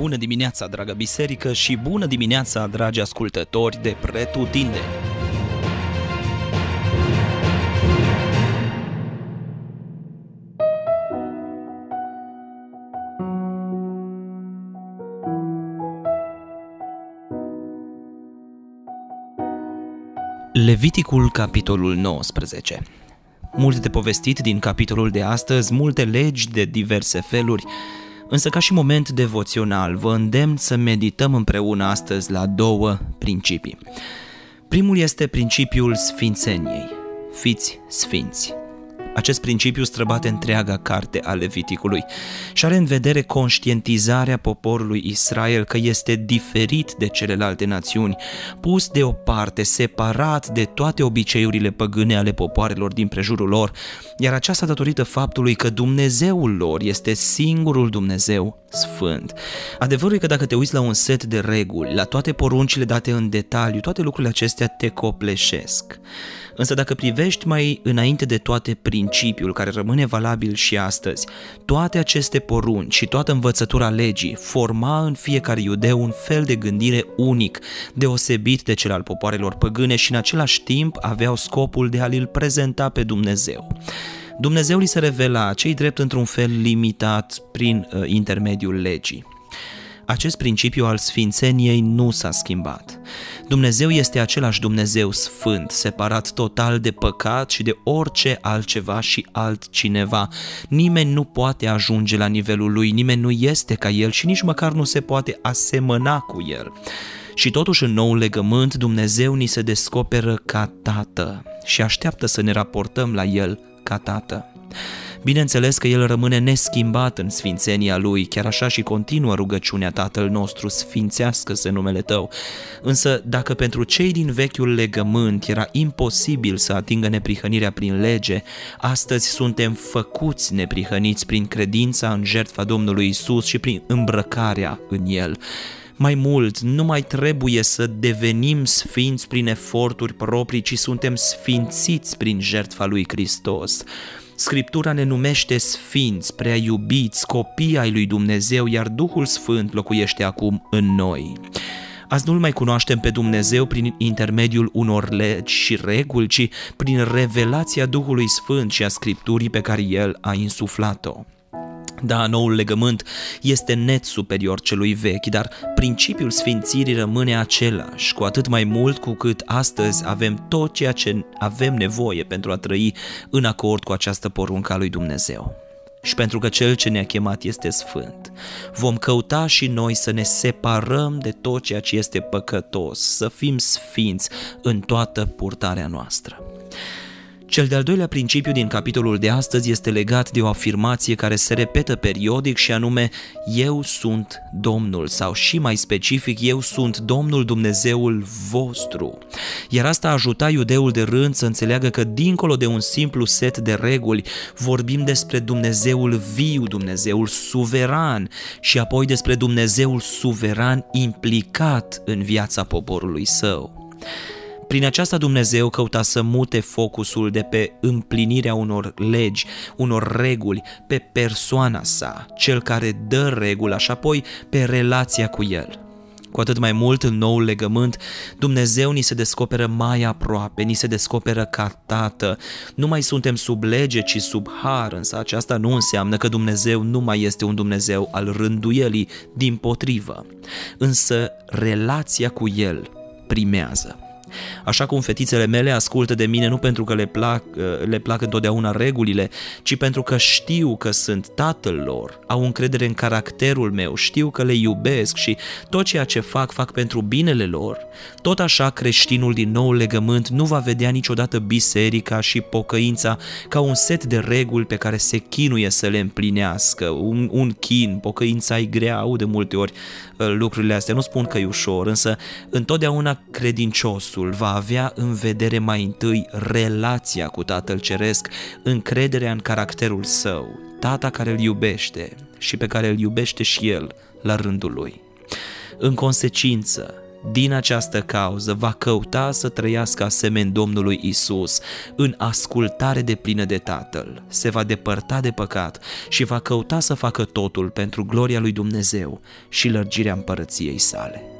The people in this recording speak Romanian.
Bună dimineața, dragă biserică, și bună dimineața, dragi ascultători de Pretutindeni! Leviticul, capitolul 19 Multe de povestit din capitolul de astăzi, multe legi de diverse feluri, însă ca și moment devoțional vă îndemn să medităm împreună astăzi la două principii. Primul este principiul sfințeniei. Fiți sfinți. Acest principiu străbate întreaga carte a Leviticului și are în vedere conștientizarea poporului Israel că este diferit de celelalte națiuni, pus deoparte, separat de toate obiceiurile păgâne ale popoarelor din prejurul lor, iar aceasta datorită faptului că Dumnezeul lor este singurul Dumnezeu sfânt. Adevărul e că dacă te uiți la un set de reguli, la toate poruncile date în detaliu, toate lucrurile acestea te copleșesc. Însă dacă privești mai înainte de toate principiul care rămâne valabil și astăzi, toate aceste porunci și toată învățătura legii forma în fiecare iudeu un fel de gândire unic, deosebit de cel al popoarelor păgâne și în același timp aveau scopul de a-L prezenta pe Dumnezeu. Dumnezeu li se revela cei drept într-un fel limitat prin uh, intermediul legii. Acest principiu al sfințeniei nu s-a schimbat. Dumnezeu este același Dumnezeu sfânt, separat total de păcat și de orice altceva și altcineva. Nimeni nu poate ajunge la nivelul lui, nimeni nu este ca el și nici măcar nu se poate asemăna cu el. Și totuși în nou legământ Dumnezeu ni se descoperă ca Tată și așteaptă să ne raportăm la El ca Tată. Bineînțeles că el rămâne neschimbat în sfințenia lui, chiar așa și continuă rugăciunea Tatăl nostru, sfințească-se numele tău. Însă, dacă pentru cei din vechiul legământ era imposibil să atingă neprihănirea prin lege, astăzi suntem făcuți neprihăniți prin credința în jertfa Domnului Isus și prin îmbrăcarea în El. Mai mult, nu mai trebuie să devenim sfinți prin eforturi proprii, ci suntem sfințiți prin jertfa lui Hristos. Scriptura ne numește sfinți, prea iubiți, copii ai lui Dumnezeu, iar Duhul Sfânt locuiește acum în noi. Azi nu-L mai cunoaștem pe Dumnezeu prin intermediul unor legi și reguli, ci prin revelația Duhului Sfânt și a Scripturii pe care El a insuflat-o. Da, noul legământ este net superior celui vechi, dar principiul sfințirii rămâne același, cu atât mai mult cu cât astăzi avem tot ceea ce avem nevoie pentru a trăi în acord cu această poruncă a lui Dumnezeu. Și pentru că Cel ce ne-a chemat este sfânt, vom căuta și noi să ne separăm de tot ceea ce este păcătos, să fim sfinți în toată purtarea noastră. Cel de-al doilea principiu din capitolul de astăzi este legat de o afirmație care se repetă periodic și anume Eu sunt Domnul sau și mai specific Eu sunt Domnul Dumnezeul vostru. Iar asta ajuta iudeul de rând să înțeleagă că dincolo de un simplu set de reguli vorbim despre Dumnezeul viu, Dumnezeul suveran și apoi despre Dumnezeul suveran implicat în viața poporului său. Prin aceasta Dumnezeu căuta să mute focusul de pe împlinirea unor legi, unor reguli, pe persoana sa, cel care dă regula și apoi pe relația cu el. Cu atât mai mult în noul legământ, Dumnezeu ni se descoperă mai aproape, ni se descoperă ca tată. Nu mai suntem sub lege, ci sub har, însă aceasta nu înseamnă că Dumnezeu nu mai este un Dumnezeu al rânduielii, din potrivă. Însă relația cu El primează. Așa cum fetițele mele ascultă de mine nu pentru că le plac, uh, le plac întotdeauna regulile, ci pentru că știu că sunt tatăl lor, au încredere în caracterul meu, știu că le iubesc și tot ceea ce fac, fac pentru binele lor. Tot așa creștinul din nou legământ nu va vedea niciodată biserica și pocăința ca un set de reguli pe care se chinuie să le împlinească, un, un chin, pocăința e grea, au de multe ori uh, lucrurile astea, nu spun că e ușor, însă întotdeauna credinciosul Păcatul va avea în vedere mai întâi relația cu Tatăl Ceresc, încrederea în caracterul său, Tata care îl iubește și pe care îl iubește și el la rândul lui. În consecință, din această cauză va căuta să trăiască asemeni Domnului Isus, în ascultare de plină de Tatăl, se va depărta de păcat și va căuta să facă totul pentru gloria lui Dumnezeu și lărgirea împărăției sale.